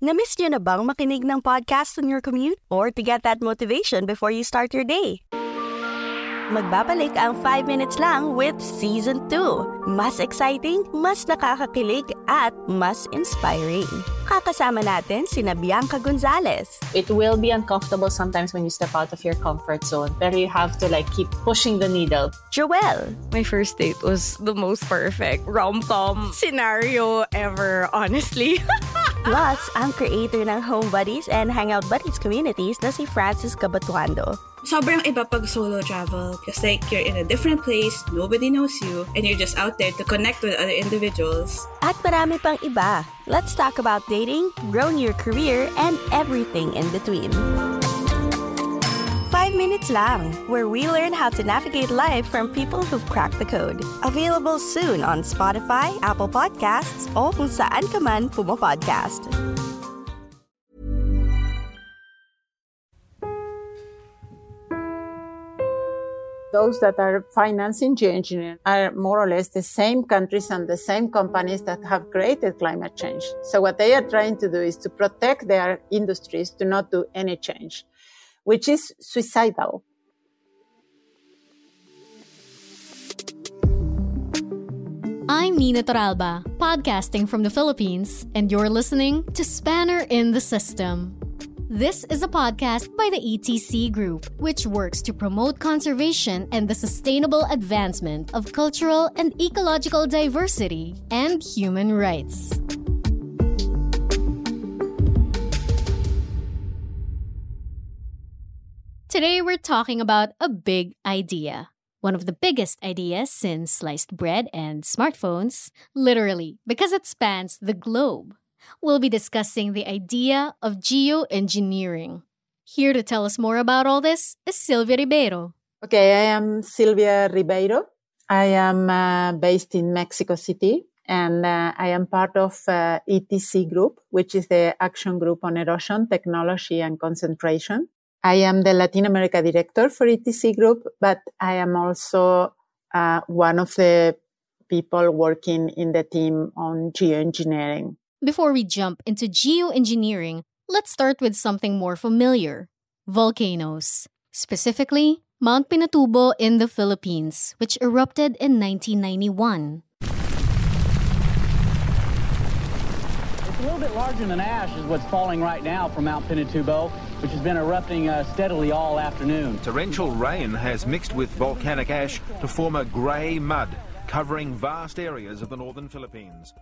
Namiss niyo na bang makinig ng podcast on your commute? Or to get that motivation before you start your day? Magbabalik ang 5 minutes lang with Season 2. Mas exciting, mas nakakakilig, at mas inspiring. Kakasama natin si Bianca Gonzalez. It will be uncomfortable sometimes when you step out of your comfort zone, but you have to like keep pushing the needle. Joelle. My first date was the most perfect rom-com scenario ever, honestly. Plus, ang creator ng Home Buddies and Hangout Buddies communities na si Francis Cabatuando. Sobrang iba pag solo travel. Because like, you're in a different place, nobody knows you, and you're just out there to connect with other individuals. At marami pang iba. Let's talk about dating, growing your career, and everything in between. 5 minutes lang, where we learn how to navigate life from people who've cracked the code. Available soon on Spotify, Apple Podcasts, o kung saan ka man pumapodcast. Those that are financing geoengineering are more or less the same countries and the same companies that have created climate change. So what they are trying to do is to protect their industries to not do any change, which is suicidal. I'm Nina Toralba, podcasting from the Philippines, and you're listening to Spanner in the System. This is a podcast by the ETC Group, which works to promote conservation and the sustainable advancement of cultural and ecological diversity and human rights. Today, we're talking about a big idea. One of the biggest ideas since sliced bread and smartphones, literally, because it spans the globe we'll be discussing the idea of geoengineering. Here to tell us more about all this is Silvia Ribeiro. Okay, I am Silvia Ribeiro. I am uh, based in Mexico City and uh, I am part of uh, ETC Group, which is the Action Group on Erosion, Technology and Concentration. I am the Latin America director for ETC Group, but I am also uh, one of the people working in the team on geoengineering. Before we jump into geoengineering, let's start with something more familiar volcanoes. Specifically, Mount Pinatubo in the Philippines, which erupted in 1991. It's a little bit larger than ash is what's falling right now from Mount Pinatubo, which has been erupting uh, steadily all afternoon. Torrential rain has mixed with volcanic ash to form a grey mud, covering vast areas of the northern Philippines.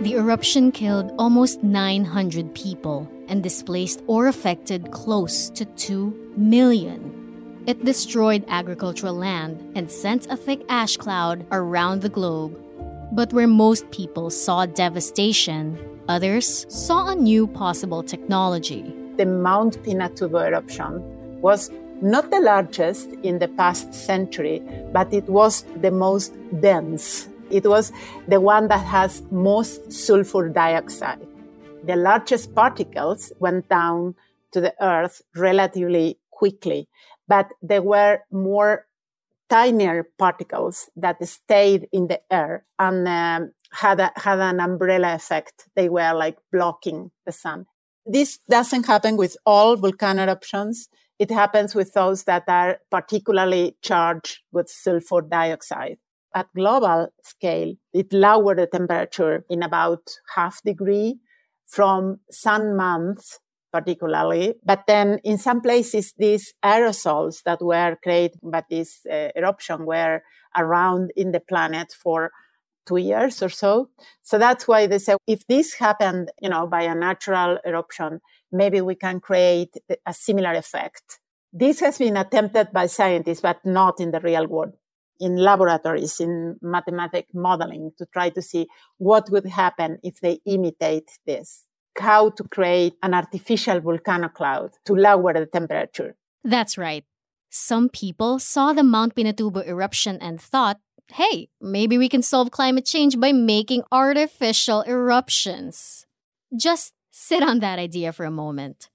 The eruption killed almost 900 people and displaced or affected close to 2 million. It destroyed agricultural land and sent a thick ash cloud around the globe. But where most people saw devastation, others saw a new possible technology. The Mount Pinatubo eruption was not the largest in the past century, but it was the most dense it was the one that has most sulfur dioxide. The largest particles went down to the earth relatively quickly, but there were more tinier particles that stayed in the air and um, had, a, had an umbrella effect. They were like blocking the sun. This doesn't happen with all volcano eruptions. It happens with those that are particularly charged with sulfur dioxide at global scale, it lowered the temperature in about half degree from sun months particularly. But then in some places, these aerosols that were created by this uh, eruption were around in the planet for two years or so. So that's why they say if this happened, you know, by a natural eruption, maybe we can create a similar effect. This has been attempted by scientists, but not in the real world in laboratories in mathematic modeling to try to see what would happen if they imitate this. How to create an artificial volcano cloud to lower the temperature. That's right. Some people saw the mount pinatubo eruption and thought hey maybe we can solve climate change by making artificial eruptions. Just sit on that idea for a moment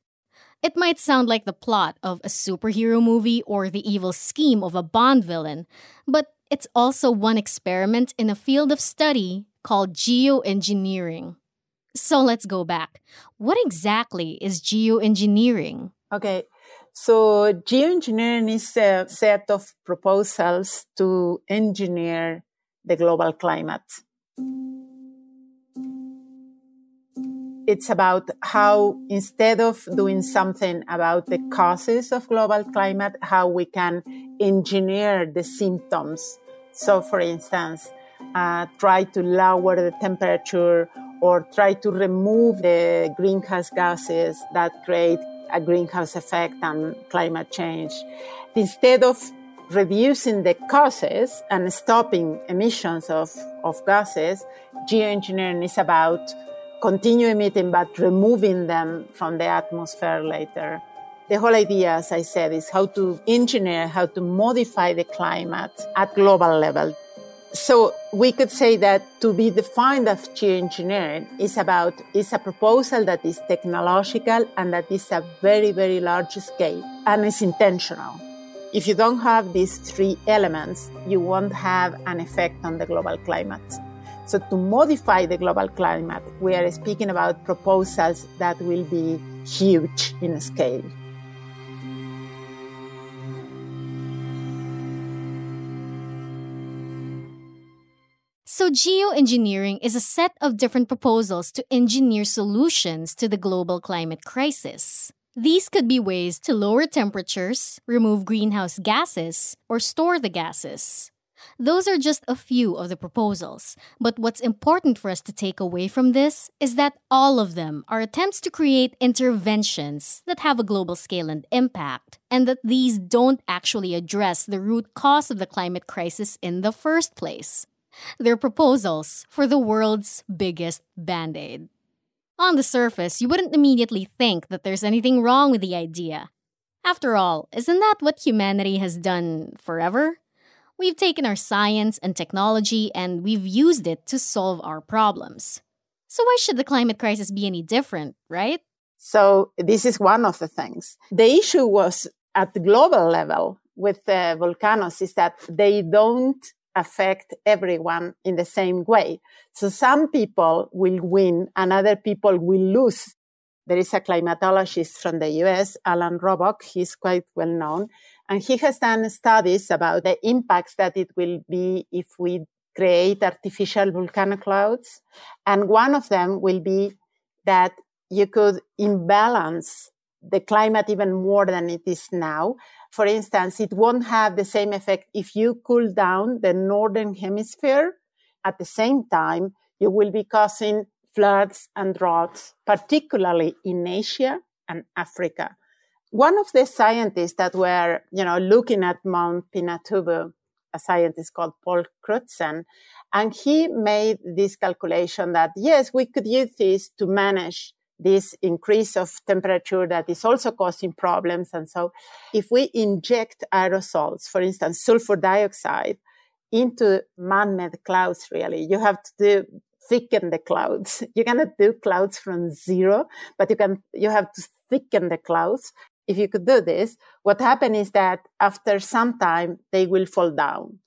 it might sound like the plot of a superhero movie or the evil scheme of a Bond villain, but it's also one experiment in a field of study called geoengineering. So let's go back. What exactly is geoengineering? Okay, so geoengineering is a set of proposals to engineer the global climate. It's about how instead of doing something about the causes of global climate, how we can engineer the symptoms. So, for instance, uh, try to lower the temperature or try to remove the greenhouse gases that create a greenhouse effect and climate change. Instead of reducing the causes and stopping emissions of, of gases, geoengineering is about continue emitting but removing them from the atmosphere later. The whole idea, as I said, is how to engineer, how to modify the climate at global level so we could say that to be defined as geoengineering is about is a proposal that is technological and that is a very very large scale and is intentional. If you don't have these three elements, you won't have an effect on the global climate. So to modify the global climate, we are speaking about proposals that will be huge in scale. So, geoengineering is a set of different proposals to engineer solutions to the global climate crisis. These could be ways to lower temperatures, remove greenhouse gases, or store the gases. Those are just a few of the proposals, but what's important for us to take away from this is that all of them are attempts to create interventions that have a global scale and impact, and that these don't actually address the root cause of the climate crisis in the first place. They're proposals for the world's biggest band aid. On the surface, you wouldn't immediately think that there's anything wrong with the idea. After all, isn't that what humanity has done forever? We've taken our science and technology and we've used it to solve our problems. So, why should the climate crisis be any different, right? So, this is one of the things. The issue was at the global level with the volcanoes is that they don't affect everyone in the same way. So some people will win and other people will lose. There is a climatologist from the US, Alan Robock. He's quite well known. And he has done studies about the impacts that it will be if we create artificial volcano clouds. And one of them will be that you could imbalance the climate even more than it is now for instance, it won't have the same effect if you cool down the northern hemisphere. At the same time, you will be causing floods and droughts, particularly in Asia and Africa. One of the scientists that were, you know, looking at Mount Pinatubo, a scientist called Paul Crutzen, and he made this calculation that yes, we could use this to manage this increase of temperature that is also causing problems. And so if we inject aerosols, for instance, sulfur dioxide into man-made clouds, really, you have to do, thicken the clouds. You cannot do clouds from zero, but you can, you have to thicken the clouds. If you could do this, what happens is that after some time, they will fall down.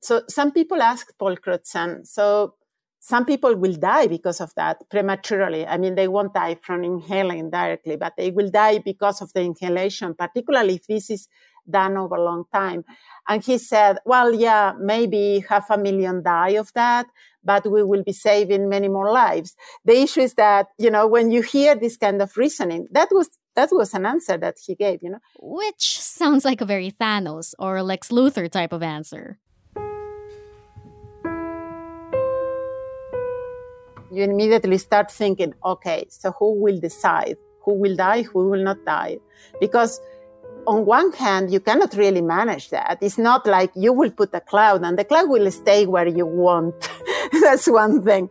So some people asked Paul Crutzen, so some people will die because of that prematurely. I mean, they won't die from inhaling directly, but they will die because of the inhalation, particularly if this is done over a long time. And he said, well, yeah, maybe half a million die of that, but we will be saving many more lives. The issue is that, you know, when you hear this kind of reasoning, that was that was an answer that he gave, you know. Which sounds like a very Thanos or Lex Luthor type of answer. you immediately start thinking, okay, so who will decide? Who will die? Who will not die? Because on one hand, you cannot really manage that. It's not like you will put a cloud and the cloud will stay where you want. That's one thing.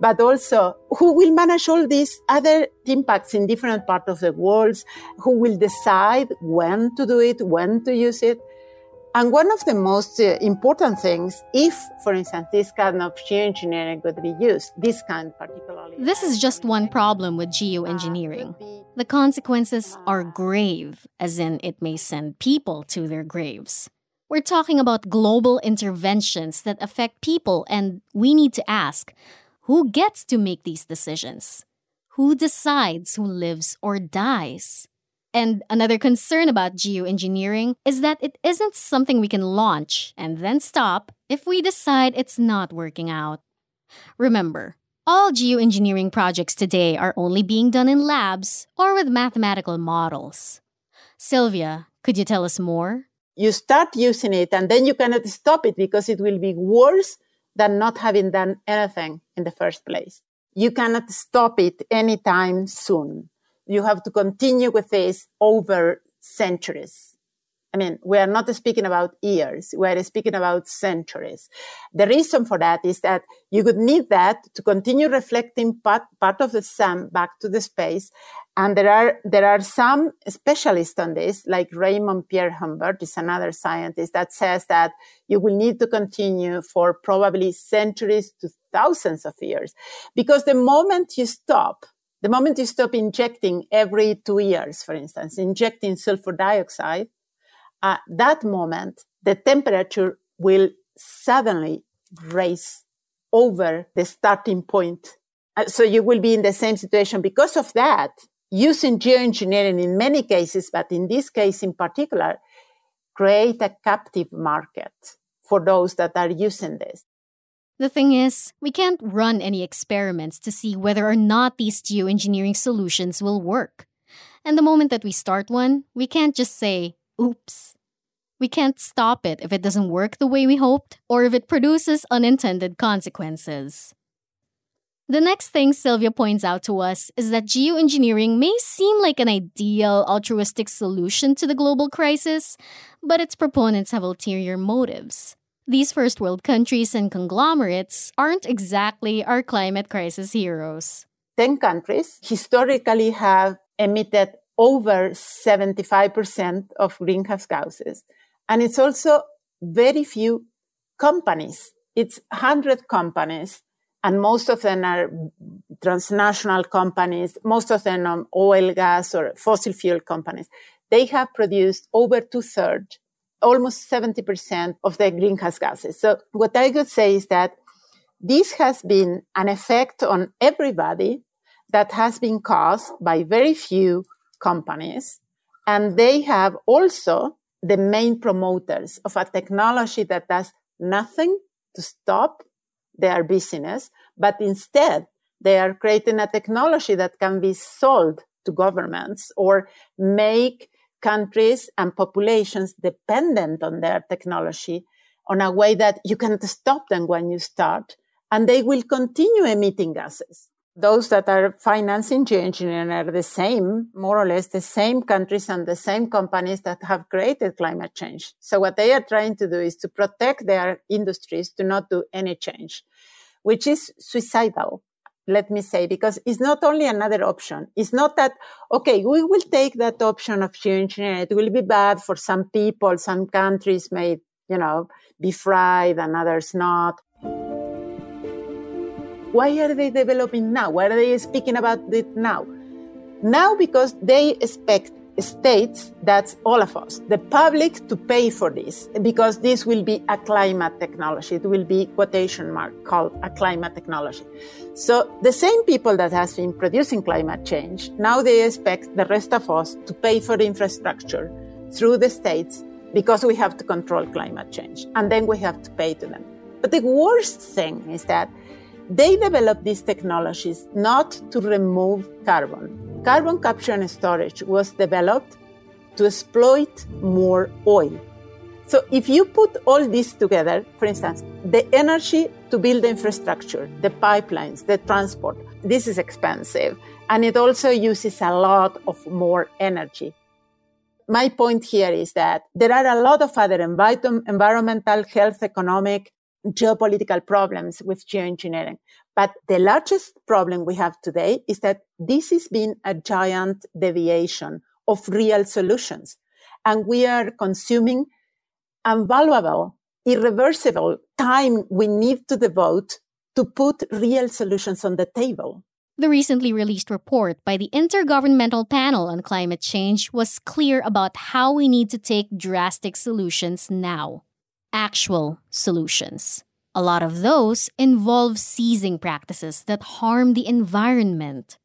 But also, who will manage all these other impacts in different parts of the world? Who will decide when to do it, when to use it? And one of the most uh, important things, if, for instance, this kind of geoengineering could be used, this kind particularly. This is just one problem with geoengineering. The consequences are grave, as in it may send people to their graves. We're talking about global interventions that affect people, and we need to ask who gets to make these decisions? Who decides who lives or dies? And another concern about geoengineering is that it isn't something we can launch and then stop if we decide it's not working out. Remember, all geoengineering projects today are only being done in labs or with mathematical models. Silvia, could you tell us more? You start using it and then you cannot stop it because it will be worse than not having done anything in the first place. You cannot stop it anytime soon. You have to continue with this over centuries. I mean, we are not speaking about years. We are speaking about centuries. The reason for that is that you would need that to continue reflecting part, part of the sun back to the space. And there are, there are some specialists on this, like Raymond Pierrehumbert is another scientist that says that you will need to continue for probably centuries to thousands of years. Because the moment you stop, the moment you stop injecting every two years, for instance, injecting sulfur dioxide, at that moment, the temperature will suddenly raise over the starting point. Uh, so you will be in the same situation because of that. Using geoengineering in many cases, but in this case in particular, create a captive market for those that are using this. The thing is, we can't run any experiments to see whether or not these geoengineering solutions will work. And the moment that we start one, we can't just say, oops. We can't stop it if it doesn't work the way we hoped or if it produces unintended consequences. The next thing Silvia points out to us is that geoengineering may seem like an ideal altruistic solution to the global crisis, but its proponents have ulterior motives. These first world countries and conglomerates aren't exactly our climate crisis heroes. 10 countries historically have emitted over 75% of greenhouse gases. And it's also very few companies. It's 100 companies, and most of them are transnational companies, most of them are oil, gas, or fossil fuel companies. They have produced over two thirds, almost 70% of the greenhouse gases. So, what I could say is that this has been an effect on everybody that has been caused by very few companies. And they have also the main promoters of a technology that does nothing to stop their business, but instead they are creating a technology that can be sold to governments or make countries and populations dependent on their technology on a way that you can't stop them when you start and they will continue emitting gases those that are financing geoengineering are the same, more or less the same countries and the same companies that have created climate change. So what they are trying to do is to protect their industries to not do any change, which is suicidal. Let me say, because it's not only another option. It's not that, okay, we will take that option of geoengineering. It will be bad for some people. Some countries may, you know, be fried and others not why are they developing now? Why are they speaking about it now? Now, because they expect states, that's all of us, the public to pay for this, because this will be a climate technology. It will be quotation mark called a climate technology. So the same people that has been producing climate change, now they expect the rest of us to pay for the infrastructure through the states because we have to control climate change. And then we have to pay to them. But the worst thing is that they developed these technologies not to remove carbon. Carbon capture and storage was developed to exploit more oil. So if you put all this together, for instance, the energy to build the infrastructure, the pipelines, the transport, this is expensive. And it also uses a lot of more energy. My point here is that there are a lot of other environmental, health, economic, geopolitical problems with geoengineering. But the largest problem we have today is that this has been a giant deviation of real solutions. And we are consuming invaluable, irreversible time we need to devote to put real solutions on the table. The recently released report by the Intergovernmental Panel on Climate Change was clear about how we need to take drastic solutions now. Actual solutions. A lot of those involve seizing practices that harm the environment.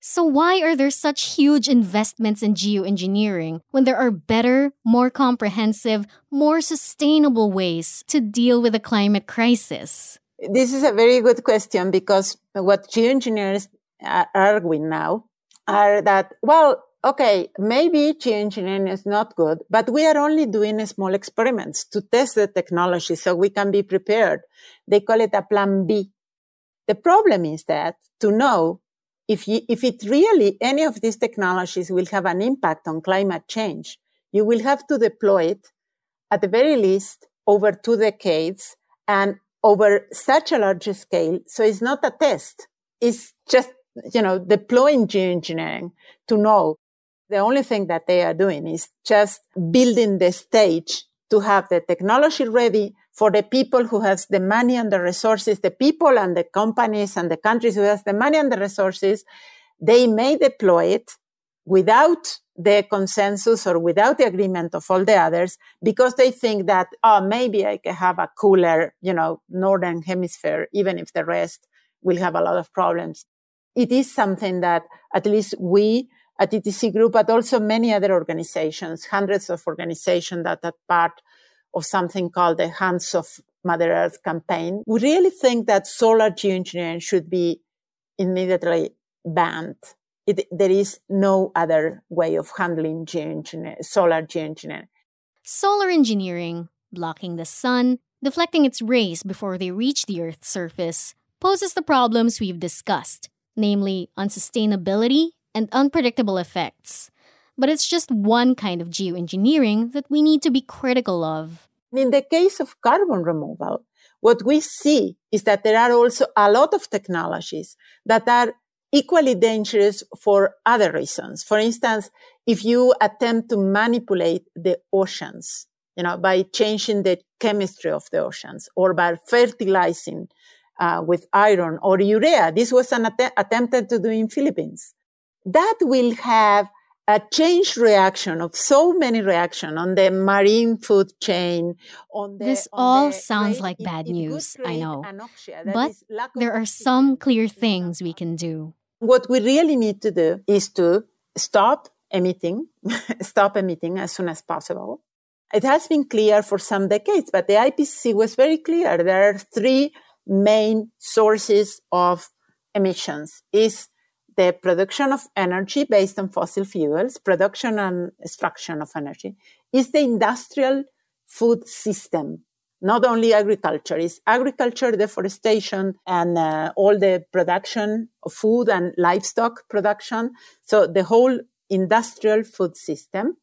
So, why are there such huge investments in geoengineering when there are better, more comprehensive, more sustainable ways to deal with the climate crisis? This is a very good question because what geoengineers are arguing now are that, well, okay, maybe geoengineering is not good, but we are only doing small experiments to test the technology so we can be prepared. They call it a plan B. The problem is that to know if you, if it really, any of these technologies will have an impact on climate change, you will have to deploy it at the very least over two decades and over such a large scale. So it's not a test. It's just, you know, deploying geoengineering to know the only thing that they are doing is just building the stage to have the technology ready for the people who has the money and the resources, the people and the companies and the countries who has the money and the resources, they may deploy it without the consensus or without the agreement of all the others because they think that, oh, maybe I can have a cooler, you know, northern hemisphere, even if the rest will have a lot of problems. It is something that at least we at ETC Group, but also many other organizations, hundreds of organizations that are part of something called the Hands Off Mother Earth campaign. We really think that solar geoengineering should be immediately banned. It, there is no other way of handling geoengineering, solar geoengineering. Solar engineering, blocking the sun, deflecting its rays before they reach the Earth's surface, poses the problems we've discussed, namely unsustainability and unpredictable effects but it's just one kind of geoengineering that we need to be critical of. In the case of carbon removal, what we see is that there are also a lot of technologies that are equally dangerous for other reasons. For instance, if you attempt to manipulate the oceans, you know, by changing the chemistry of the oceans or by fertilizing uh, with iron or urea, this was an att- attempted to do in Philippines. That will have a change reaction of so many reaction on the marine food chain on the, this on all sounds like bad it news i know. anoxia, but is lack of there are some clear things we can do. What we really need to do is to stop emitting stop emitting as soon as possible. It has been clear for some decades but the ipcc was very clear. There are three main sources of emissions. Is the production of energy based on fossil fuels, production and extraction of energy, is the industrial food system. Not only agriculture, is agriculture, deforestation, and uh, all the production of food and livestock production. So the whole industrial food system.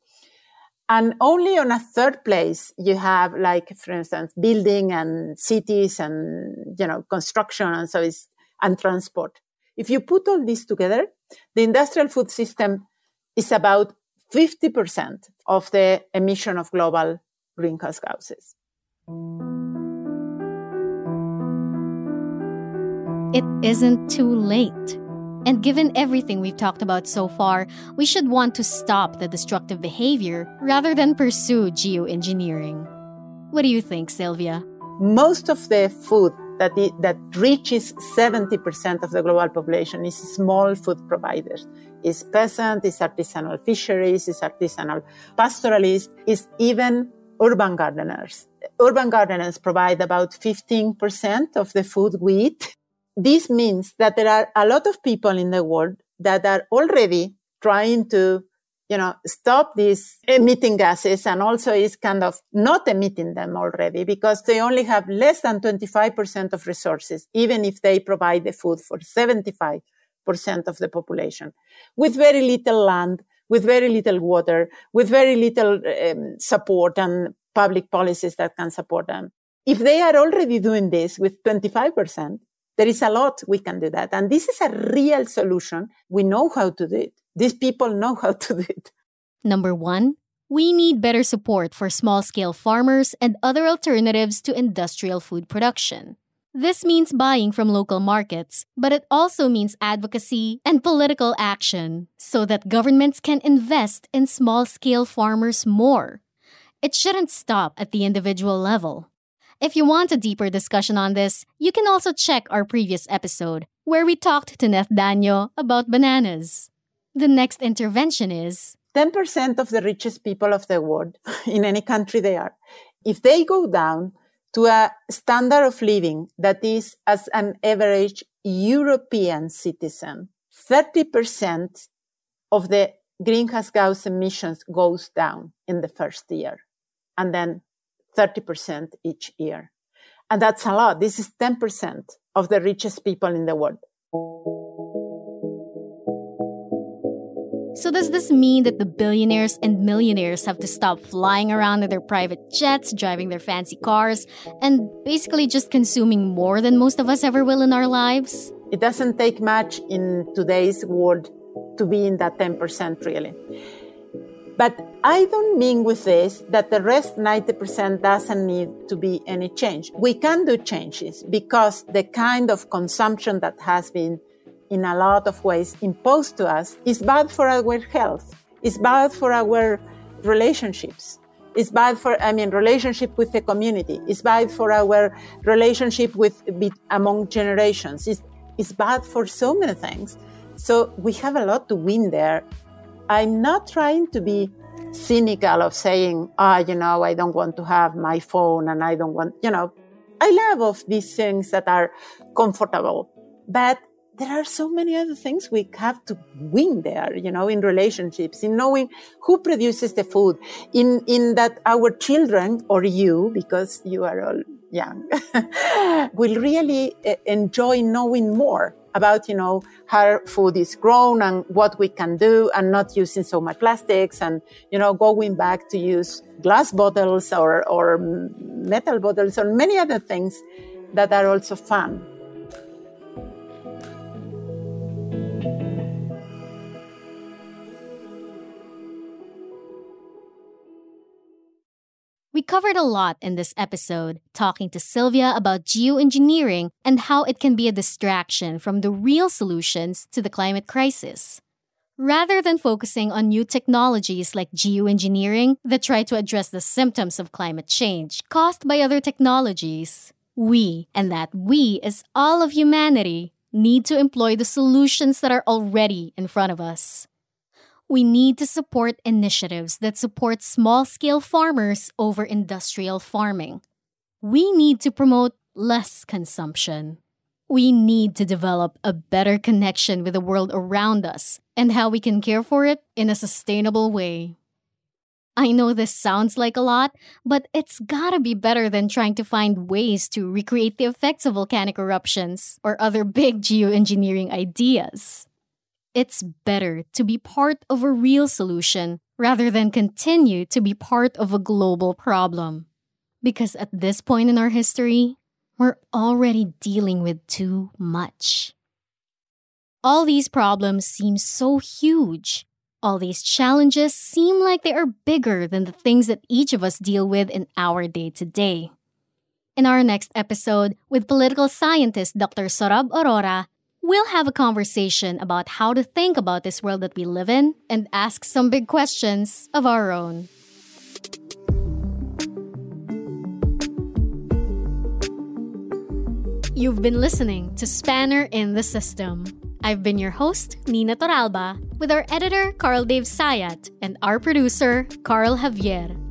And only on a third place, you have like, for instance, building and cities and, you know, construction and so is, and transport. If you put all this together, the industrial food system is about 50% of the emission of global greenhouse gases. it isn't too late. And given everything we've talked about so far we should want to stop the destructive behavior rather than pursue geoengineering. What do you think silvia? Most of the food that, it, that reaches 70% of the global population is small food providers. Is peasant, is artisanal fisheries, is artisanal pastoralists, is even urban gardeners. Urban gardeners provide about 15% of the food we eat. This means that there are a lot of people in the world that are already trying to you know, stop these emitting gases and also is kind of not emitting them already because they only have less than 25% of resources, even if they provide the food for 75% of the population with very little land, with very little water, with very little um, support and public policies that can support them. If they are already doing this with 25%, there is a lot we can do that. And this is a real solution. We know how to do it. These people know how to do it. Number one, we need better support for small scale farmers and other alternatives to industrial food production. This means buying from local markets, but it also means advocacy and political action so that governments can invest in small scale farmers more. It shouldn't stop at the individual level. If you want a deeper discussion on this, you can also check our previous episode, where we talked to Neth Daño about bananas. The next intervention is 10% of the richest people of the world, in any country they are, if they go down to a standard of living that is as an average European citizen, 30% of the greenhouse gas emissions goes down in the first year and then 30% each year. And that's a lot. This is 10% of the richest people in the world. So, does this mean that the billionaires and millionaires have to stop flying around in their private jets, driving their fancy cars, and basically just consuming more than most of us ever will in our lives? It doesn't take much in today's world to be in that 10%, really. But I don't mean with this that the rest 90% doesn't need to be any change. We can do changes because the kind of consumption that has been in a lot of ways imposed to us is bad for our health. It's bad for our relationships. It's bad for, I mean, relationship with the community. It's bad for our relationship with, among generations. It's, it's bad for so many things. So we have a lot to win there. I'm not trying to be cynical of saying, ah, oh, you know, I don't want to have my phone and I don't want, you know, I love of these things that are comfortable, but there are so many other things we have to win there, you know, in relationships, in knowing who produces the food, in, in that our children or you, because you are all young, will really eh, enjoy knowing more about, you know, how food is grown and what we can do and not using so much plastics and, you know, going back to use glass bottles or, or metal bottles or many other things that are also fun. Covered a lot in this episode, talking to Silvia about geoengineering and how it can be a distraction from the real solutions to the climate crisis. Rather than focusing on new technologies like geoengineering that try to address the symptoms of climate change caused by other technologies, we, and that we is all of humanity, need to employ the solutions that are already in front of us we need to support initiatives that support small scale farmers over industrial farming. We need to promote less consumption. We need to develop a better connection with the world around us and how we can care for it in a sustainable way. I know this sounds like a lot, but it's gotta be better than trying to find ways to recreate the effects of volcanic eruptions or other big geoengineering ideas. It's better to be part of a real solution rather than continue to be part of a global problem. Because at this point in our history, we're already dealing with too much. All these problems seem so huge. All these challenges seem like they are bigger than the things that each of us deal with in our day to day. In our next episode, with political scientist Dr. Sorab Aurora, We'll have a conversation about how to think about this world that we live in and ask some big questions of our own. You've been listening to Spanner in the System. I've been your host, Nina Toralba, with our editor, Carl Dave Sayat, and our producer, Carl Javier.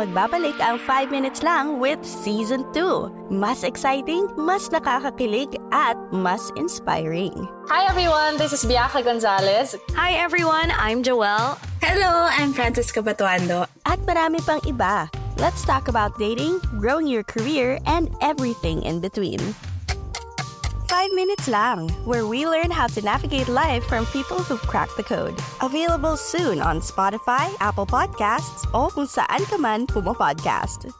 Magbabalik ang 5 Minutes Lang with Season 2. Mas exciting, mas nakakakilig, at mas inspiring. Hi everyone, this is Bianca Gonzalez. Hi everyone, I'm Joelle. Hello, I'm Francisca Batuando. At marami pang iba. Let's talk about dating, growing your career, and everything in between. 5 Minutes Lang, where we learn how to navigate life from people who've cracked the code. Available soon on Spotify, Apple Podcasts, o kung saan ka man pumapodcast.